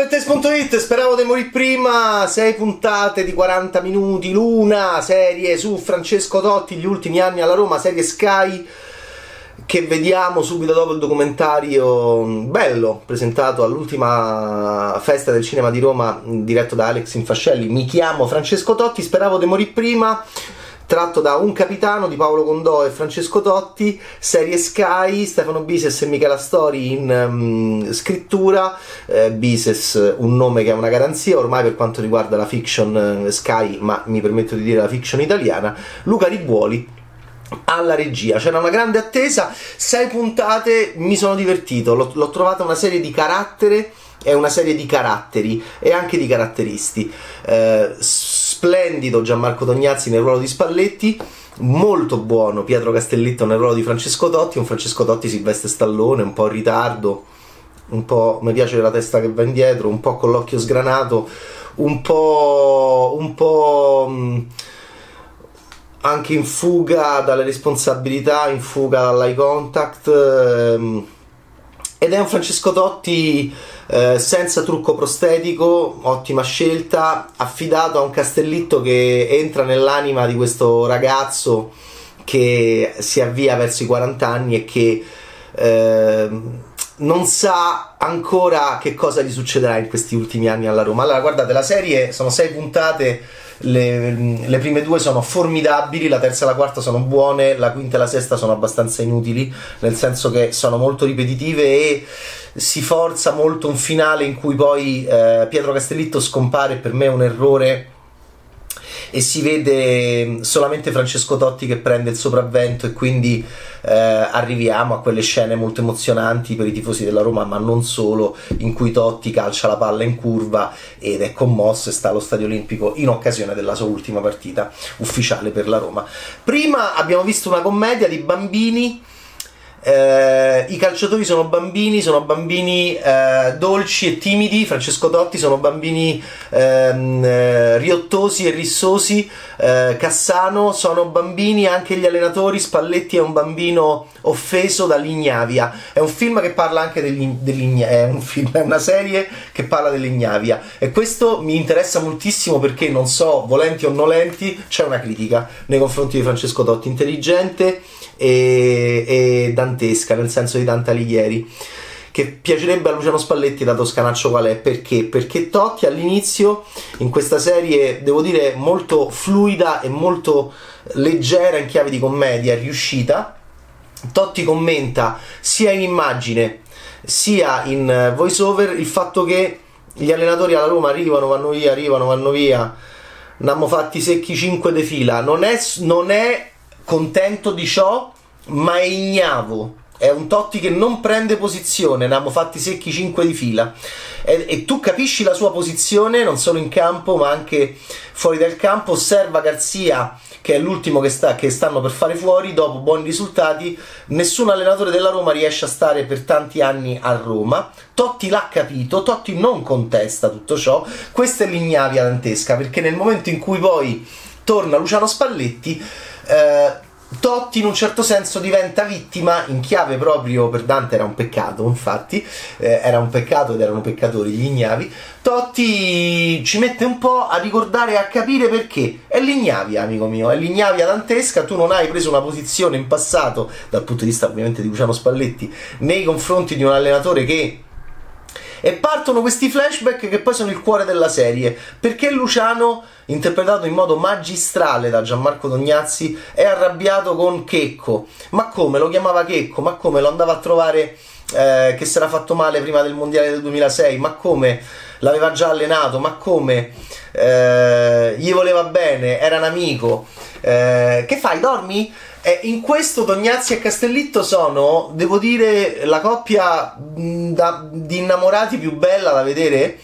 Bettes.it, speravo di morire prima, sei puntate di 40 minuti l'una, serie su Francesco Totti, gli ultimi anni alla Roma, serie Sky, che vediamo subito dopo il documentario bello presentato all'ultima festa del cinema di Roma diretto da Alex Infascelli. Mi chiamo Francesco Totti, speravo di morire prima tratto da Un capitano di Paolo Condò e Francesco Totti, serie Sky, Stefano Bises e Michela Stori in um, scrittura, eh, Bises un nome che è una garanzia ormai per quanto riguarda la fiction eh, Sky, ma mi permetto di dire la fiction italiana, Luca Ribuoli alla regia. C'era una grande attesa, sei puntate, mi sono divertito, l'ho, l'ho trovata una serie di carattere è una serie di caratteri e anche di caratteristi. Eh, splendido Gianmarco Tognazzi nel ruolo di Spalletti, molto buono Pietro Castellitto nel ruolo di Francesco Totti, un Francesco Totti si veste stallone, un po' in ritardo, un po' mi piace la testa che va indietro, un po' con l'occhio sgranato, un po', un po' mh, mm, anche in fuga dalle responsabilità, in fuga dall'eye contact. Ehm, ed è un Francesco Totti eh, senza trucco prostetico, ottima scelta, affidato a un castellitto che entra nell'anima di questo ragazzo che si avvia verso i 40 anni e che eh, non sa ancora che cosa gli succederà in questi ultimi anni alla Roma. Allora, guardate, la serie sono sei puntate le, le, prime due sono formidabili, la terza e la quarta sono buone, la quinta e la sesta sono abbastanza inutili, nel senso che sono molto ripetitive e si forza molto un finale in cui poi eh, Pietro Castellitto scompare, per me è un errore e si vede solamente Francesco Totti che prende il sopravvento e quindi eh, arriviamo a quelle scene molto emozionanti per i tifosi della Roma, ma non solo, in cui Totti calcia la palla in curva ed è commosso e sta allo Stadio Olimpico in occasione della sua ultima partita ufficiale per la Roma. Prima abbiamo visto una commedia di bambini eh, I calciatori sono bambini, sono bambini eh, dolci e timidi. Francesco Totti sono bambini ehm, eh, riottosi e rissosi. Eh, Cassano sono bambini, anche gli allenatori. Spalletti è un bambino offeso dall'ignavia. È un film che parla anche dell'ignavia. È, un è una serie che parla dell'ignavia. E questo mi interessa moltissimo perché non so, volenti o nolenti, c'è una critica nei confronti di Francesco Totti, intelligente e, e dantesca, nel senso di Dante Alighieri che piacerebbe a Luciano Spalletti da Toscanaccio qual è perché? Perché Totti all'inizio in questa serie devo dire molto fluida e molto leggera in chiave di commedia riuscita. Totti commenta sia in immagine sia in voice over il fatto che gli allenatori alla Roma arrivano, vanno via, arrivano, vanno via. Ne hanno fatti secchi 5 di fila. Non è, non è contento di ciò, ma è ignavo. È un Totti che non prende posizione, ne abbiamo fatti secchi 5 di fila. E, e, tu capisci la sua posizione non solo in campo, ma anche fuori dal campo. Osserva Garzia, che è l'ultimo che, sta, che stanno per fare fuori. Dopo buoni risultati, nessun allenatore della Roma riesce a stare per tanti anni a Roma. Totti l'ha capito, Totti non contesta tutto ciò. Questa è l'ignavia dantesca, perché nel momento in cui poi torna Luciano Spalletti eh, Totti in un certo senso diventa vittima in chiave proprio per Dante era un peccato infatti eh, era un peccato ed erano peccatori gli ignavi. Totti ci mette un po' a ricordare e a capire perché. È l'ignavia amico mio è l'ignavia dantesca tu non hai preso una posizione in passato dal punto di vista ovviamente di Luciano Spalletti nei confronti di un allenatore che e partono questi flashback che poi sono il cuore della serie perché Luciano interpretato in modo magistrale da Gianmarco Tognazzi è arrabbiato con Checco. Ma come? Lo chiamava Checco? Ma come? Lo andava a trovare eh, che si era fatto male prima del mondiale del 2006 ma come? L'aveva già allenato? Ma come? Eh, gli voleva bene? Era un amico? Eh, che fai? Dormi? Eh, in questo Tognazzi e Castellitto sono, devo dire, la coppia da, di innamorati più bella da vedere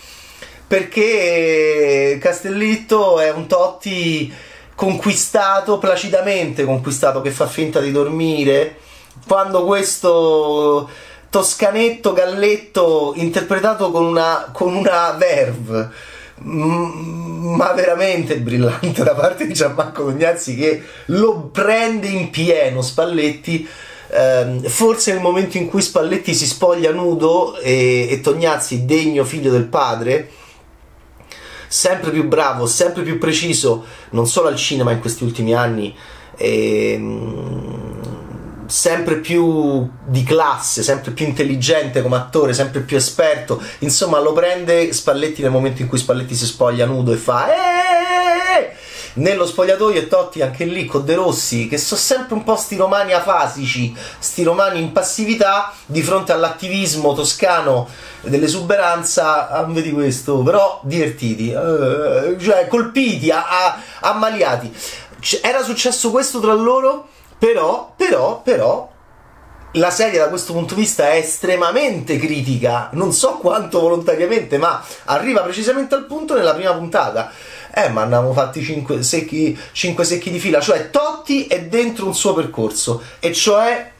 perché Castellitto è un Totti conquistato, placidamente conquistato, che fa finta di dormire. Quando questo toscanetto galletto interpretato con una, con una verve ma veramente brillante da parte di Gianmarco Tognazzi che lo prende in pieno Spalletti. Ehm, forse nel momento in cui Spalletti si spoglia nudo e, e Tognazzi, degno figlio del padre, sempre più bravo, sempre più preciso, non solo al cinema in questi ultimi anni, ehm, sempre più di classe, sempre più intelligente come attore, sempre più esperto. Insomma, lo prende Spalletti nel momento in cui Spalletti si spoglia nudo e fa Eeeh! nello spogliatoio e Totti anche lì con De Rossi che sono sempre un po' sti romani afasici sti romani in passività di fronte all'attivismo toscano dell'esuberanza ah, vedi questo però divertiti eh, cioè colpiti a, a, ammaliati era successo questo tra loro però però però la serie da questo punto di vista è estremamente critica, non so quanto volontariamente, ma arriva precisamente al punto nella prima puntata. Eh, ma abbiamo fatti 5 secchi, secchi di fila, cioè Totti è dentro un suo percorso, e cioè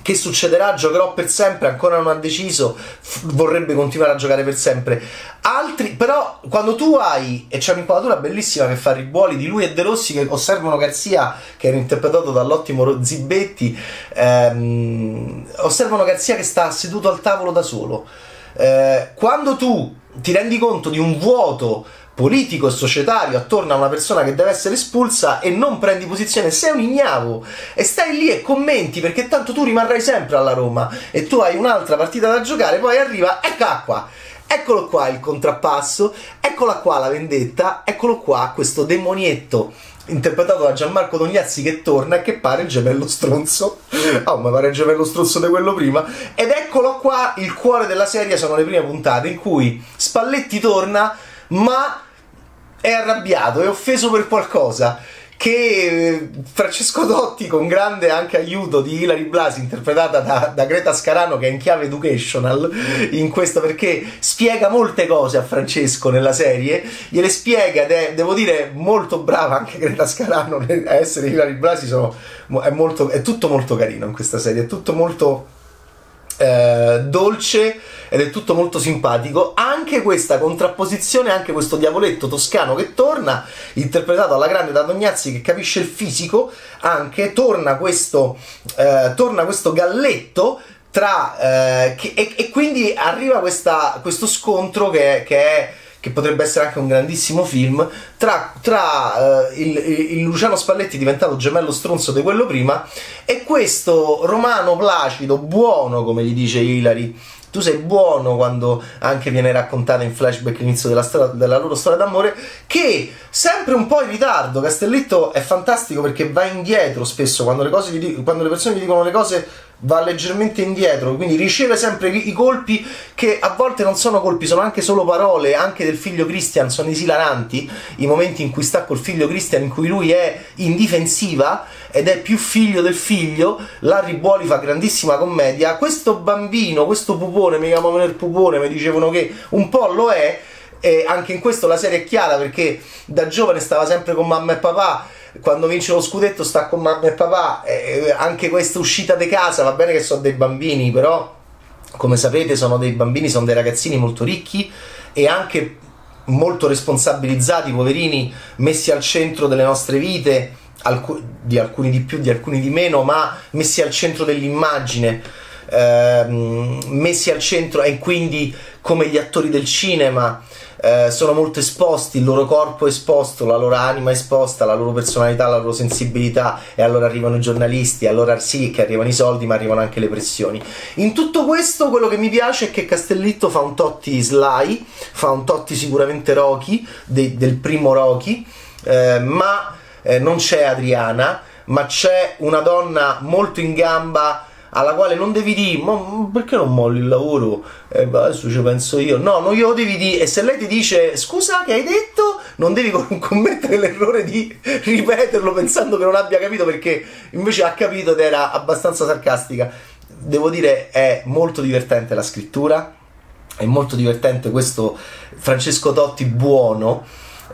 che succederà? Giocherò per sempre, ancora non ha deciso, f- vorrebbe continuare a giocare per sempre. Altri, però, quando tu hai, e c'è un'inquadratura bellissima che fa ribuoli di lui e De Rossi che osservano Garzia, che era interpretato dall'ottimo Zibetti, ehm, osservano Garzia che sta seduto al tavolo da solo. Eh, quando tu ti rendi conto di un vuoto politico e societario attorno a una persona che deve essere espulsa e non prendi posizione, sei un ignavo e stai lì e commenti perché tanto tu rimarrai sempre alla Roma e tu hai un'altra partita da giocare, poi arriva, eccola qua, eccolo qua il contrappasso, eccola qua la vendetta, eccolo qua questo demonietto interpretato da Gianmarco Tognazzi che torna e che pare il gemello stronzo. Oh, ma pare il gemello stronzo di quello prima. Ed eccolo qua, il cuore della serie sono le prime puntate in cui Spalletti torna ma è arrabbiato, è offeso per qualcosa che eh, Francesco Dotti con grande anche aiuto di Hilary Blasi interpretata da, da, Greta Scarano che è in chiave educational in questo perché spiega molte cose a Francesco nella serie gliele spiega ed è devo dire molto brava anche Greta Scarano a essere Hilary Blasi sono, è, molto, è tutto molto carino in questa serie è tutto molto eh, dolce ed è tutto molto simpatico. Anche questa contrapposizione, anche questo diavoletto toscano che torna, interpretato alla grande da Tognazzi che capisce il fisico, anche torna questo, eh, torna questo galletto tra eh, che, e, e, quindi arriva questa, questo scontro che, che è che potrebbe essere anche un grandissimo film, tra, tra uh, il, il, Luciano Spalletti diventato gemello stronzo di quello prima e questo romano placido, buono come gli dice Hilary, tu sei buono quando anche viene raccontata in flashback l'inizio della, storia, della loro storia d'amore, che sempre un po' in ritardo, Castelletto è fantastico perché va indietro spesso quando le, gli, quando le persone gli dicono le cose va leggermente indietro, quindi riceve sempre i, i, colpi che a volte non sono colpi, sono anche solo parole, anche del figlio Christian sono esilaranti, i momenti in cui sta col figlio Christian in cui lui è in difensiva ed è più figlio del figlio, Larry Buoli fa grandissima commedia, questo bambino, questo pupone, mi chiamavano il pupone, mi dicevano che un po' lo è, e anche in questo la serie è chiara perché da giovane stava sempre con mamma e papà quando vince lo scudetto sta con mamma e papà, eh, anche questa uscita di casa, va bene che sono dei bambini, però come sapete sono dei bambini, sono dei ragazzini molto ricchi e anche molto responsabilizzati, poverini, messi al centro delle nostre vite, alc- di alcuni di più, di alcuni di meno, ma messi al centro dell'immagine, ehm, messi al centro e quindi come gli attori del cinema eh, sono molto esposti, il loro corpo è esposto, la loro anima è esposta, la loro personalità, la loro sensibilità e allora arrivano i giornalisti, allora sì che arrivano i soldi ma arrivano anche le pressioni. In tutto questo quello che mi piace è che Castellitto fa un Totti Sly, fa un Totti sicuramente Rocky, de- del primo Rocky, eh, ma eh, non c'è Adriana, ma c'è una donna molto in gamba alla quale non devi dire ma perché non molli il lavoro? Eh, adesso ci penso io. No, non glielo devi dire e se lei ti dice scusa che hai detto? Non devi commettere l'errore di ripeterlo pensando che non abbia capito perché invece ha capito ed era abbastanza sarcastica. Devo dire è molto divertente la scrittura è molto divertente questo Francesco Totti buono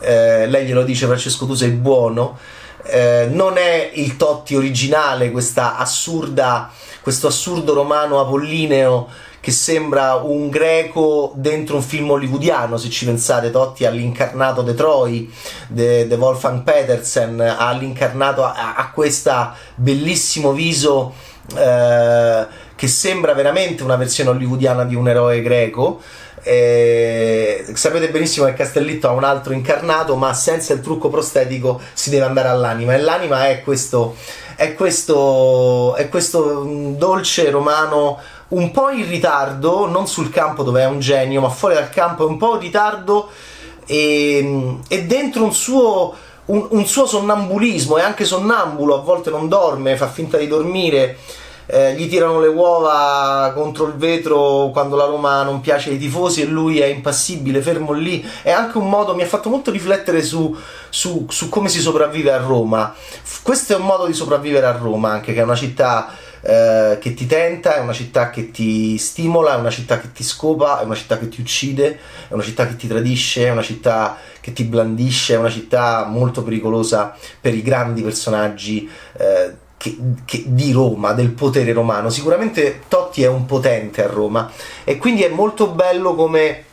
eh, lei glielo dice Francesco tu sei buono eh, non è il Totti originale assurda questo assurdo romano apollineo che sembra un greco dentro un film hollywoodiano, se ci pensate, Totti all'incarnato De Troy, de Wolfgang Petersen, all'incarnato a, a questo bellissimo viso eh, che sembra veramente una versione hollywoodiana di un eroe greco. Eh, sapete benissimo che Castellitto ha un altro incarnato, ma senza il trucco prostetico si deve andare all'anima. E l'anima è questo, è questo, è questo mm, dolce romano un po' in ritardo, non sul campo dove è un genio, ma fuori dal campo è un po' in ritardo e, e dentro un suo, un, un suo sonnambulismo, è anche sonnambulo, a volte non dorme, fa finta di dormire eh, gli tirano le uova contro il vetro quando la Roma non piace ai tifosi e lui è impassibile, fermo lì. È anche un modo, mi ha fatto molto riflettere su, su, su come si sopravvive a Roma. Questo è un modo di sopravvivere a Roma, anche che è una città eh, che ti tenta, è una città che ti stimola, è una città che ti scopa, è una città che ti uccide, è una città che ti tradisce, è una città che ti blandisce, è una città molto pericolosa per i grandi personaggi. Eh, che, che, di Roma, del potere romano. Sicuramente Totti è un potente a Roma e quindi è molto bello come,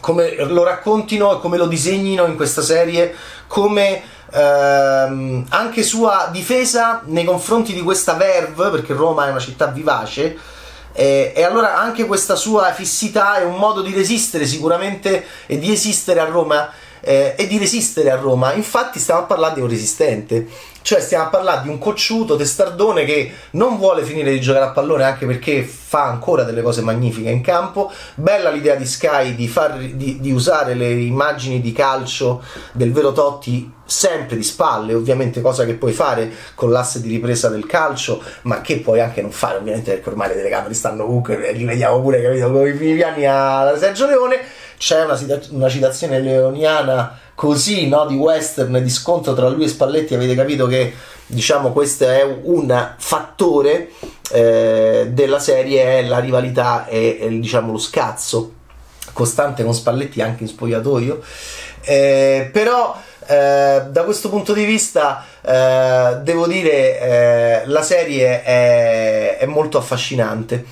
come lo raccontino e come lo disegnino in questa serie, come ehm, anche sua difesa nei confronti di questa verve, perché Roma è una città vivace. E, e allora anche questa sua fissità è un modo di resistere sicuramente e di esistere a Roma eh, e di resistere a Roma. Infatti stiamo a parlare di un resistente, cioè stiamo a parlare di un cocciuto testardone che non vuole finire di giocare a pallone anche perché fa ancora delle cose magnifiche in campo. Bella l'idea di Sky di, far, di, di usare le immagini di calcio del vero Totti sempre di spalle, ovviamente cosa che puoi fare con l'asse di ripresa del calcio, ma che puoi anche non fare, ovviamente perché ormai le telecamere stanno comunque e li vediamo pure, capito, come i primi piani a Sergio Leone. C'è una, una citazione leoniana così no, di western di scontro tra lui e Spalletti avete capito che diciamo questo è un fattore eh, della serie è la rivalità e, diciamo lo scazzo costante con Spalletti anche in spogliatoio. Eh, però eh, da questo punto di vista eh, devo dire eh, la serie è, è, molto affascinante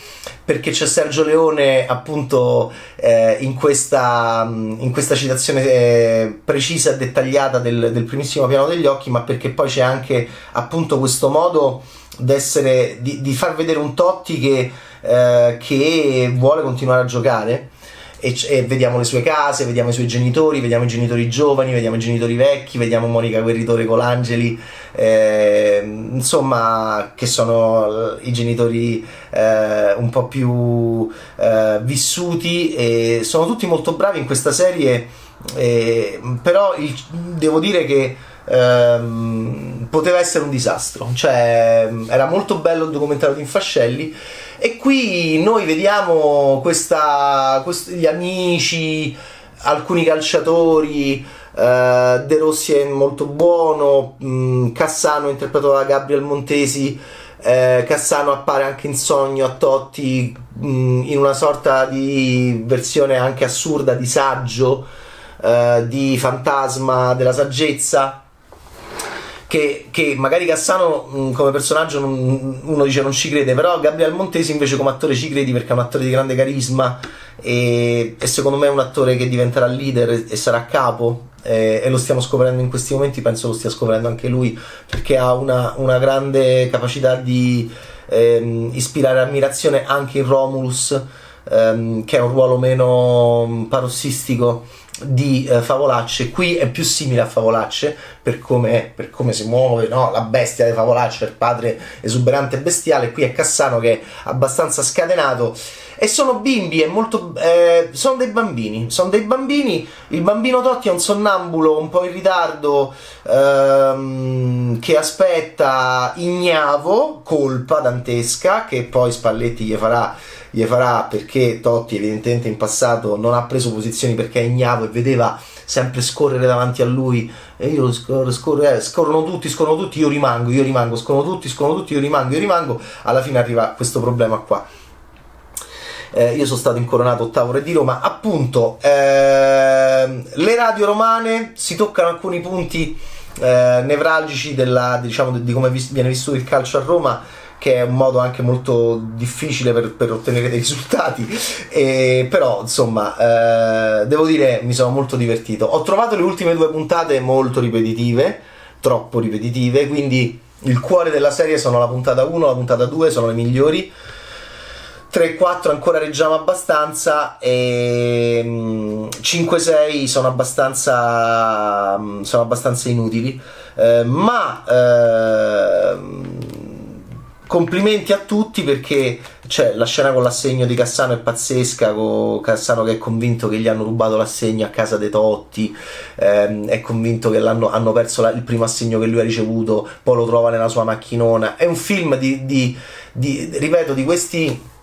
perché c'è Sergio Leone appunto eh, in questa, in, questa, citazione eh, precisa e dettagliata del, del, primissimo piano degli occhi ma perché poi c'è anche appunto questo modo di, di far vedere un Totti che, che vuole continuare a giocare e, e, vediamo le sue case, vediamo i suoi genitori, vediamo i genitori giovani, vediamo i genitori vecchi, vediamo Monica Guerritore Colangeli, eh, insomma, che sono i genitori eh, un po' più eh, vissuti e sono tutti molto bravi in questa serie, però il, devo dire che ehm, poteva essere un disastro, cioè era molto bello il documentario di Infascelli e qui noi vediamo questa, questi, gli amici, alcuni calciatori. Uh, De Rossi è molto buono, mh, Cassano interpretato da Gabriel Montesi. Eh, Cassano appare anche in sogno a Totti mh, in una sorta di versione anche assurda di saggio, eh, di fantasma della saggezza che, che magari Cassano mh, mm, come personaggio non, uno dice non ci crede, però Gabriel Montesi invece come attore ci credi perché è un attore di grande carisma e, e secondo me è un attore che diventerà leader e, sarà capo. E, e, lo stiamo scoprendo in questi momenti, penso lo stia scoprendo anche lui perché ha una, una grande capacità di ehm, ispirare ammirazione anche in Romulus ehm, che è un ruolo meno mm, parossistico di eh, Favolacce. Qui è più simile a Favolacce per come, per come si muove no? la bestia di Favolacce il padre esuberante e bestiale. Qui è Cassano che è abbastanza scatenato e sono bimbi molto eh, sono dei bambini sono dei bambini. Il bambino Totti è un sonnambulo un po' in ritardo ehm, che aspetta ignavo colpa dantesca che poi Spalletti gli farà gli farà perché Totti evidentemente in passato non ha preso posizioni perché ignavo e vedeva sempre scorrere davanti a lui. E io scorro, scorro, eh, scorrono tutti, scorrono tutti, io rimango, io rimango, scorrono tutti, scorrono tutti, io rimango, io rimango, alla fine arriva questo problema qua. Eh, io sono stato incoronato ottavo re di Roma, appunto eh, le radio romane si toccano alcuni punti eh, nevralgici della, diciamo, di come viene vissuto il calcio a Roma che è un modo anche molto difficile per, per ottenere dei risultati, e, però insomma eh, devo dire mi sono molto divertito. Ho trovato le ultime due puntate molto ripetitive, troppo ripetitive, quindi il cuore della serie sono la puntata 1, la puntata 2, sono le migliori. 3 e 4 ancora reggiamo abbastanza e 5 mm, 6 sono abbastanza mm, sono abbastanza inutili. Eh, ma eh, complimenti a tutti perché cioè, la scena con l'assegno di Cassano è pazzesca con Cassano che è convinto che gli hanno rubato l'assegno a casa dei Totti ehm, è convinto che hanno perso la, il primo assegno che lui ha ricevuto poi lo trova nella sua macchinona. È un film di, di, di ripeto di questi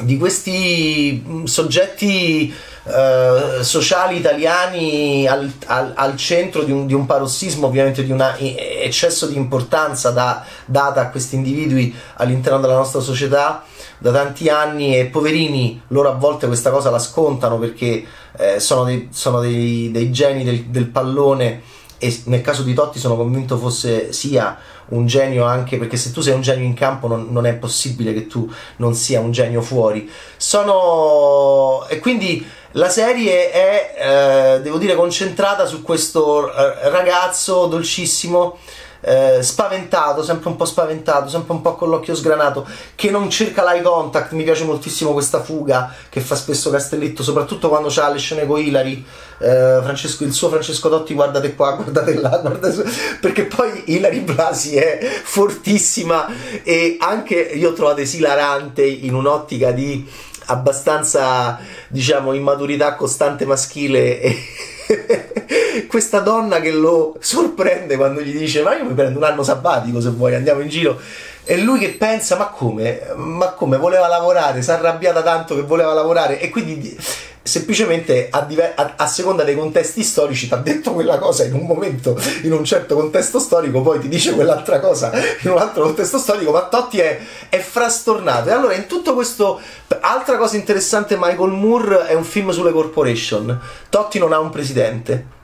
di questi mm, soggetti eh, sociali italiani al, al, al centro di un, di un, parossismo, ovviamente di un eccesso di importanza da, data a questi individui all'interno della nostra società da tanti anni e poverini loro a volte questa cosa la scontano perché eh, sono, dei, sono dei, dei geni del, del pallone e nel caso di Totti sono convinto fosse sia un genio anche perché se tu sei un genio in campo non, non è possibile che tu non sia un genio fuori. Sono e quindi la serie è, eh, devo dire, concentrata su questo eh, ragazzo dolcissimo eh, spaventato, sempre un po' spaventato, sempre un po' con l'occhio sgranato, che non cerca l'eye contact. Mi piace moltissimo questa fuga che fa spesso Castelletto, soprattutto quando c'ha le scene con Hilary. Eh, il suo Francesco Dotti, guardate qua, guardate là, guardate perché poi Hilary Blasi è fortissima e anche io ho trovato esilarante in un'ottica di abbastanza diciamo immaturità costante maschile e questa donna che lo sorprende quando gli dice ma io mi prendo un anno sabbatico se vuoi andiamo in giro. E lui che pensa ma come? Ma come? Voleva lavorare si è arrabbiata tanto che voleva lavorare. E quindi semplicemente a, diver- a-, a, seconda dei contesti storici ti ha detto quella cosa in un momento, in un certo contesto storico, poi ti dice quell'altra cosa in un altro contesto storico, ma Totti è, è frastornato. E allora in tutto questo, altra cosa interessante, Michael Moore è un film sulle corporation. Totti non ha un presidente.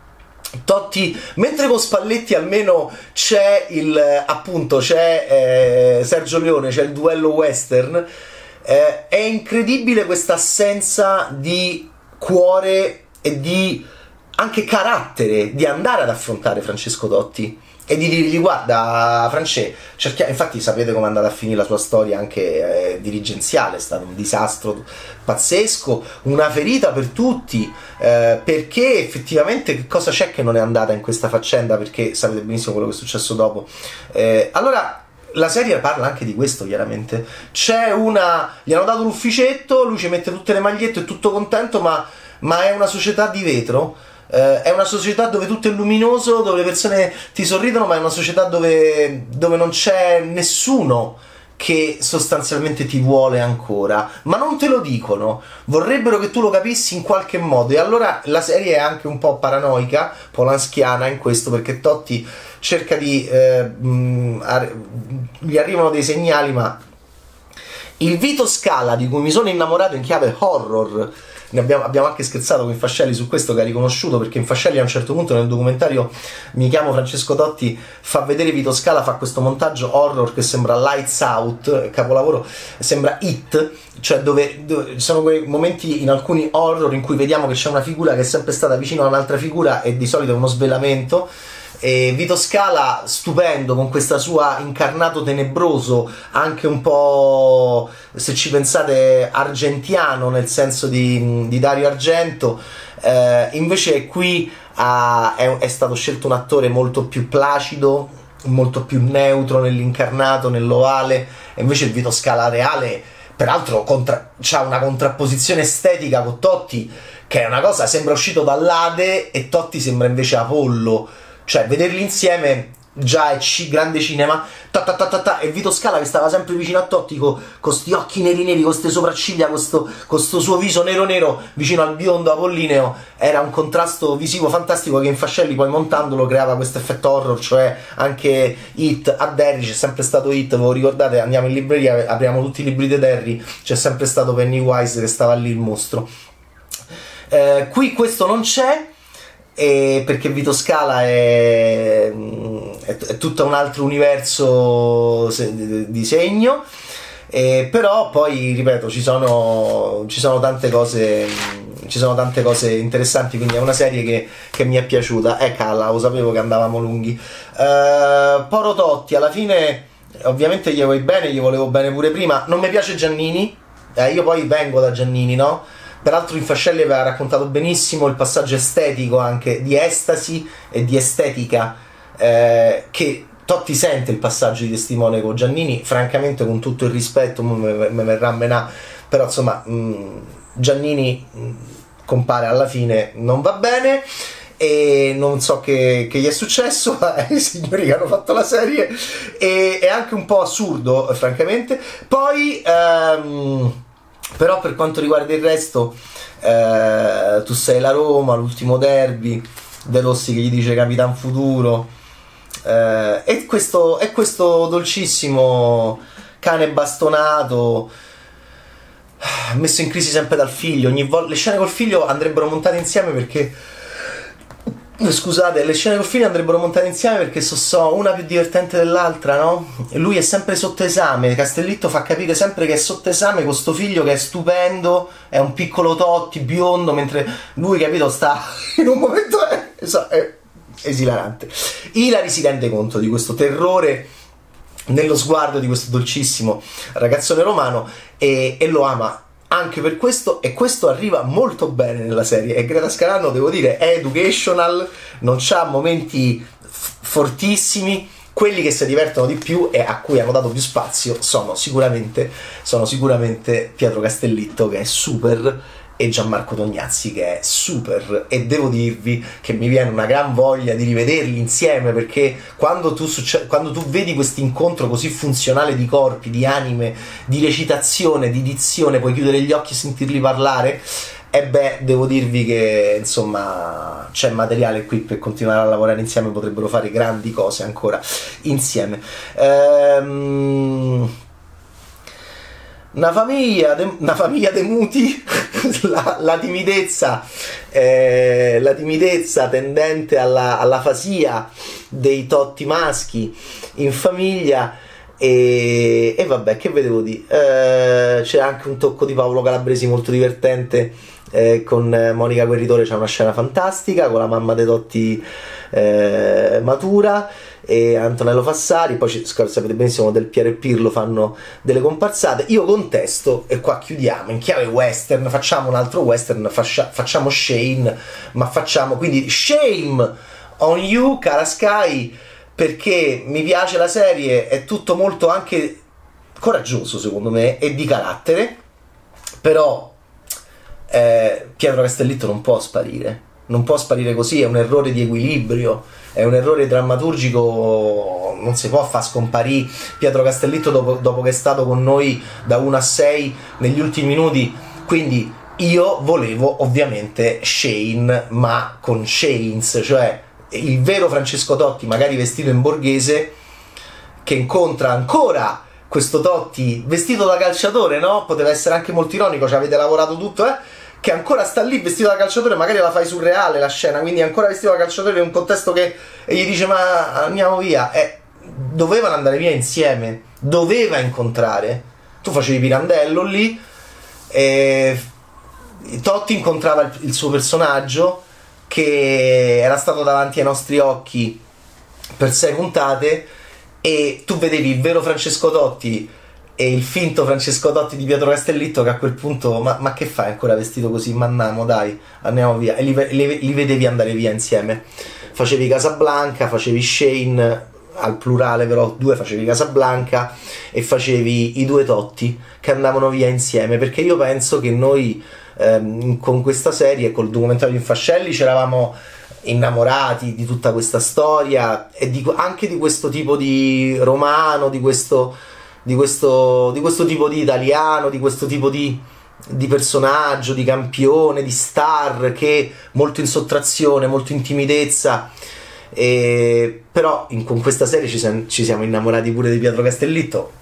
Totti, mentre con Spalletti almeno c'è il appunto c'è eh, Sergio Leone, c'è il duello western. Eh, è incredibile questa assenza di cuore e di anche carattere di andare ad affrontare Francesco Totti e di dirgli guarda France cerchia... infatti sapete come è andata a finire la sua storia anche eh, dirigenziale è stato un disastro pazzesco una ferita per tutti eh, perché effettivamente che cosa c'è che non è andata in questa faccenda? Perché sapete benissimo quello che è successo dopo. Eh, allora la serie parla anche di questo, chiaramente. C'è una. Gli hanno dato l'ufficetto, lui ci mette tutte le magliette, è tutto contento, ma, ma è una società di vetro. Eh, è una società dove tutto è luminoso, dove le persone ti sorridono, ma è una società dove, dove non c'è nessuno che sostanzialmente ti vuole ancora, ma non te lo dicono, vorrebbero che tu lo capissi in qualche modo e allora la serie è anche un po' paranoica, polanskiana in questo perché Totti cerca di... Eh, gli arrivano dei segnali ma il Vito Scala di cui mi sono innamorato in chiave horror abbiamo, abbiamo, anche scherzato con Fascelli su questo che ha riconosciuto perché in Fascelli a un certo punto nel documentario Mi chiamo Francesco Totti fa vedere Vito Scala, fa questo montaggio horror che sembra Lights Out, capolavoro, sembra It, cioè dove, dove sono quei momenti in alcuni horror in cui vediamo che c'è una figura che è sempre stata vicino a un'altra figura e di solito è uno svelamento e Vito Scala, stupendo con questa sua incarnato tenebroso, anche un po', se ci pensate, argentiano nel senso di, di Dario Argento. Eh, invece qui ha, è, è stato scelto un attore molto più placido, molto più neutro nell'incarnato, nell'ovale, e invece il Vito Scala reale, peraltro, contra- ha una contrapposizione estetica con Totti, che è una cosa, sembra uscito dall'Ade e Totti sembra invece Apollo cioè, vederli insieme già è c- grande cinema. Ta, ta, ta, ta, ta, e Vito Scala che stava sempre vicino a Totti con questi occhi neri neri, con queste sopracciglia, con questo suo viso nero nero vicino al biondo apollineo. Era un contrasto visivo fantastico che in Fascelli poi montandolo creava questo effetto horror, cioè anche Hit a Derry c'è sempre stato Hit, ve lo ricordate? Andiamo in libreria, apriamo tutti i libri di Derry, c'è sempre stato Pennywise che stava lì il mostro. Eh, qui questo non c'è e perché Vito Scala è, è, è tutto un altro universo di segno. Eh, però poi, ripeto, ci sono, ci sono tante cose ci sono tante cose interessanti, quindi è una serie che, che mi è piaciuta. Eh, calla, lo sapevo che andavamo lunghi. Uh, Poro Totti, alla fine, ovviamente gli vuoi bene, gli volevo bene pure prima. Non mi piace Giannini, eh, io poi vengo da Giannini, no? Peraltro in Fascelli aveva raccontato benissimo il passaggio estetico anche di estasi e di estetica eh, che Totti sente il passaggio di testimone con Giannini, francamente con tutto il rispetto mi verrà a menà, però insomma mh, Giannini mh, compare alla fine non va bene e non so che, che gli è successo ai signori che hanno fatto la serie e è anche un po' assurdo francamente. Poi ehm, però per quanto riguarda il resto eh, tu sei la Roma l'ultimo derby De Rossi che gli dice Capitan Futuro eh, e, questo, e questo dolcissimo cane bastonato messo in crisi sempre dal figlio. Ogni volta le scene col figlio andrebbero montate insieme perché. Scusate, le scene col figlio andrebbero montate insieme perché so, so una più divertente dell'altra, no? E lui è sempre sotto esame. Castellitto fa capire sempre che è sotto esame con questo figlio che è stupendo, è un piccolo Totti biondo, mentre lui, capito, sta in un momento. È, è esilarante. Ilari si rende conto di questo terrore nello sguardo di questo dolcissimo ragazzone romano e, e lo ama anche per questo e questo arriva molto bene nella serie. E Greta Scarano devo dire è educational non ha momenti f- fortissimi. Quelli che si divertono di più e a cui hanno dato più spazio sono sicuramente, sono sicuramente Pietro Castellitto che è super e Gianmarco Tognazzi che è super e devo dirvi che mi viene una gran voglia di rivederli insieme perché quando tu, succe- quando tu vedi questo incontro così funzionale di corpi, di anime, di recitazione, di dizione, puoi chiudere gli occhi e sentirli parlare e beh, devo dirvi che insomma c'è materiale qui per continuare a lavorare insieme, potrebbero fare grandi cose ancora insieme. Ehm una famiglia, de, una famiglia de muti, la, la, timidezza, eh, la timidezza tendente alla, alla fasia dei totti maschi in famiglia. E, e vabbè, che vedevo di? Eh, c'è anche un tocco di Paolo Calabresi molto divertente eh, con Monica Guerritore. C'è una scena fantastica con la mamma dei Totti eh, matura e Antonello Fassari, poi sapete benissimo del Piero e Pirlo fanno delle comparsate. Io contesto, e qua chiudiamo, in chiave western, facciamo un altro western, fascia, facciamo Shane, ma facciamo quindi Shame on You, cara Sky, perché mi piace la serie, è tutto molto anche coraggioso secondo me e di carattere, però eh, Pietro Castellitto non può sparire, non può sparire così, è un errore di equilibrio è un errore drammaturgico, non si può far scomparire Pietro Castellitto dopo, dopo che è stato con noi da 1 a 6 negli ultimi minuti, quindi io volevo ovviamente Shane, ma con Shanes, cioè il vero Francesco Totti, magari vestito in borghese, che incontra ancora questo Totti vestito da calciatore, no? Poteva essere anche molto ironico, ci avete lavorato tutto, eh? Che ancora sta lì vestito da calciatore, magari la fai surreale la scena, quindi ancora vestito da calciatore in un contesto che gli dice ma andiamo via. E dovevano andare via insieme, doveva incontrare. Tu facevi Pirandello lì e Totti incontrava il, il suo personaggio che era stato davanti ai nostri occhi per sei puntate e tu vedevi il vero Francesco Totti e il finto Francesco Totti di Pietro Castellitto che a quel punto ma, ma che fai ancora vestito così? Ma andiamo dai andiamo via. E li, li, li, vedevi andare via insieme. Facevi Casablanca facevi Shane al plurale però due facevi Casablanca e facevi i due Totti che andavano via insieme. Perché io penso che noi ehm, con questa serie col documentario di Fascelli c'eravamo innamorati di tutta questa storia e di, anche di questo tipo di romano di questo di questo, di questo tipo di italiano, di questo tipo di, di personaggio, di campione, di star che molto in sottrazione, molto in timidezza. E, però in, con questa serie ci, siamo, ci siamo innamorati pure di Pietro Castellitto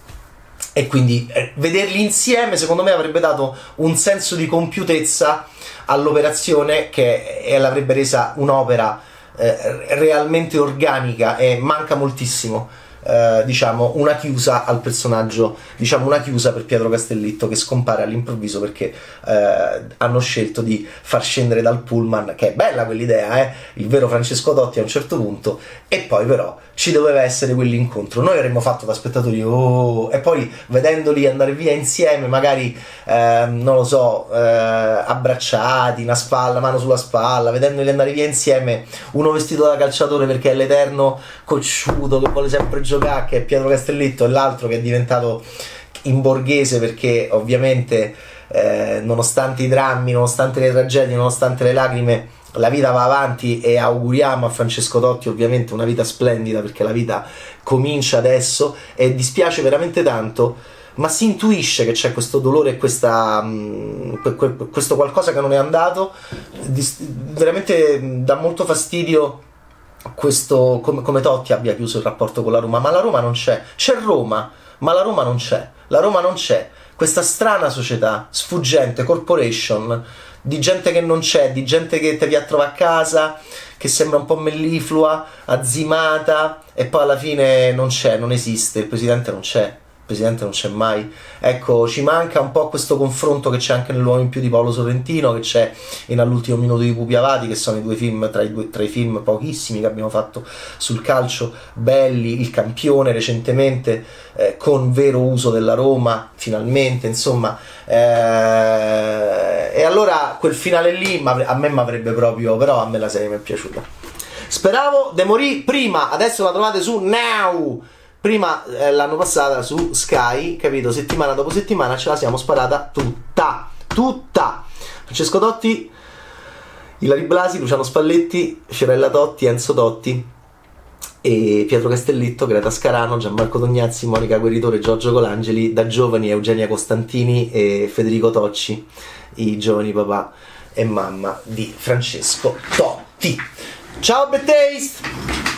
e quindi eh, vederli insieme secondo me avrebbe dato un senso di compiutezza all'operazione che eh, l'avrebbe resa un'opera eh, realmente organica e manca moltissimo eh, diciamo una chiusa al personaggio, diciamo una chiusa per Pietro Castellitto che scompare all'improvviso perché eh, hanno scelto di far scendere dal pullman, che è bella quell'idea, eh? il vero Francesco Totti a un certo punto, e poi però ci doveva essere quell'incontro. Noi avremmo fatto da spettatori, oh, e poi vedendoli andare via insieme, magari eh, non lo so, eh, abbracciati, una spalla, mano sulla spalla, vedendoli andare via insieme, uno vestito da calciatore perché è l'eterno cocciuto che vuole sempre giocare, che è Pietro Castellitto, e l'altro che è diventato in borghese perché ovviamente eh, nonostante i drammi, nonostante le tragedie, nonostante le lacrime, la vita va avanti e auguriamo a Francesco Totti ovviamente una vita splendida perché la vita comincia adesso e dispiace veramente tanto ma si intuisce che c'è questo dolore e questa, mm, questo qualcosa che non è andato veramente dà molto fastidio questo, come, come Totti abbia chiuso il rapporto con la Roma, ma la Roma non c'è, c'è Roma, ma la Roma non c'è, la Roma non c'è, questa strana società, sfuggente, corporation, di gente che non c'è, di gente che ti vi trova a casa, che sembra un po' melliflua, azzimata, e poi alla fine non c'è, non esiste, il presidente non c'è presidente non c'è mai. Ecco, ci manca un po' questo confronto che c'è anche nell'uomo in più di Paolo Sorrentino, che c'è in All'ultimo minuto di Pupi Avati, che sono i due film tra i, due, tra i film pochissimi che abbiamo fatto sul calcio, belli, il campione recentemente, eh, con vero uso della Roma, finalmente, insomma. Eh, e allora quel finale lì a me mi avrebbe proprio, però a me la serie mi è piaciuta. Speravo De Morì prima, adesso la trovate su Now Prima eh, l'anno passato su Sky, capito? Settimana dopo settimana ce la siamo sparata tutta. Tutta. Francesco Totti, Ilari Blasi, Luciano Spalletti, Fiorella Totti, Enzo Totti e Pietro Castellitto, Greta Scarano, Gianmarco Tognazzi, Monica Gueritore, Giorgio Colangeli, da giovani Eugenia Costantini e Federico Tocci, i giovani papà e mamma di Francesco Totti. Ciao Bad Taste!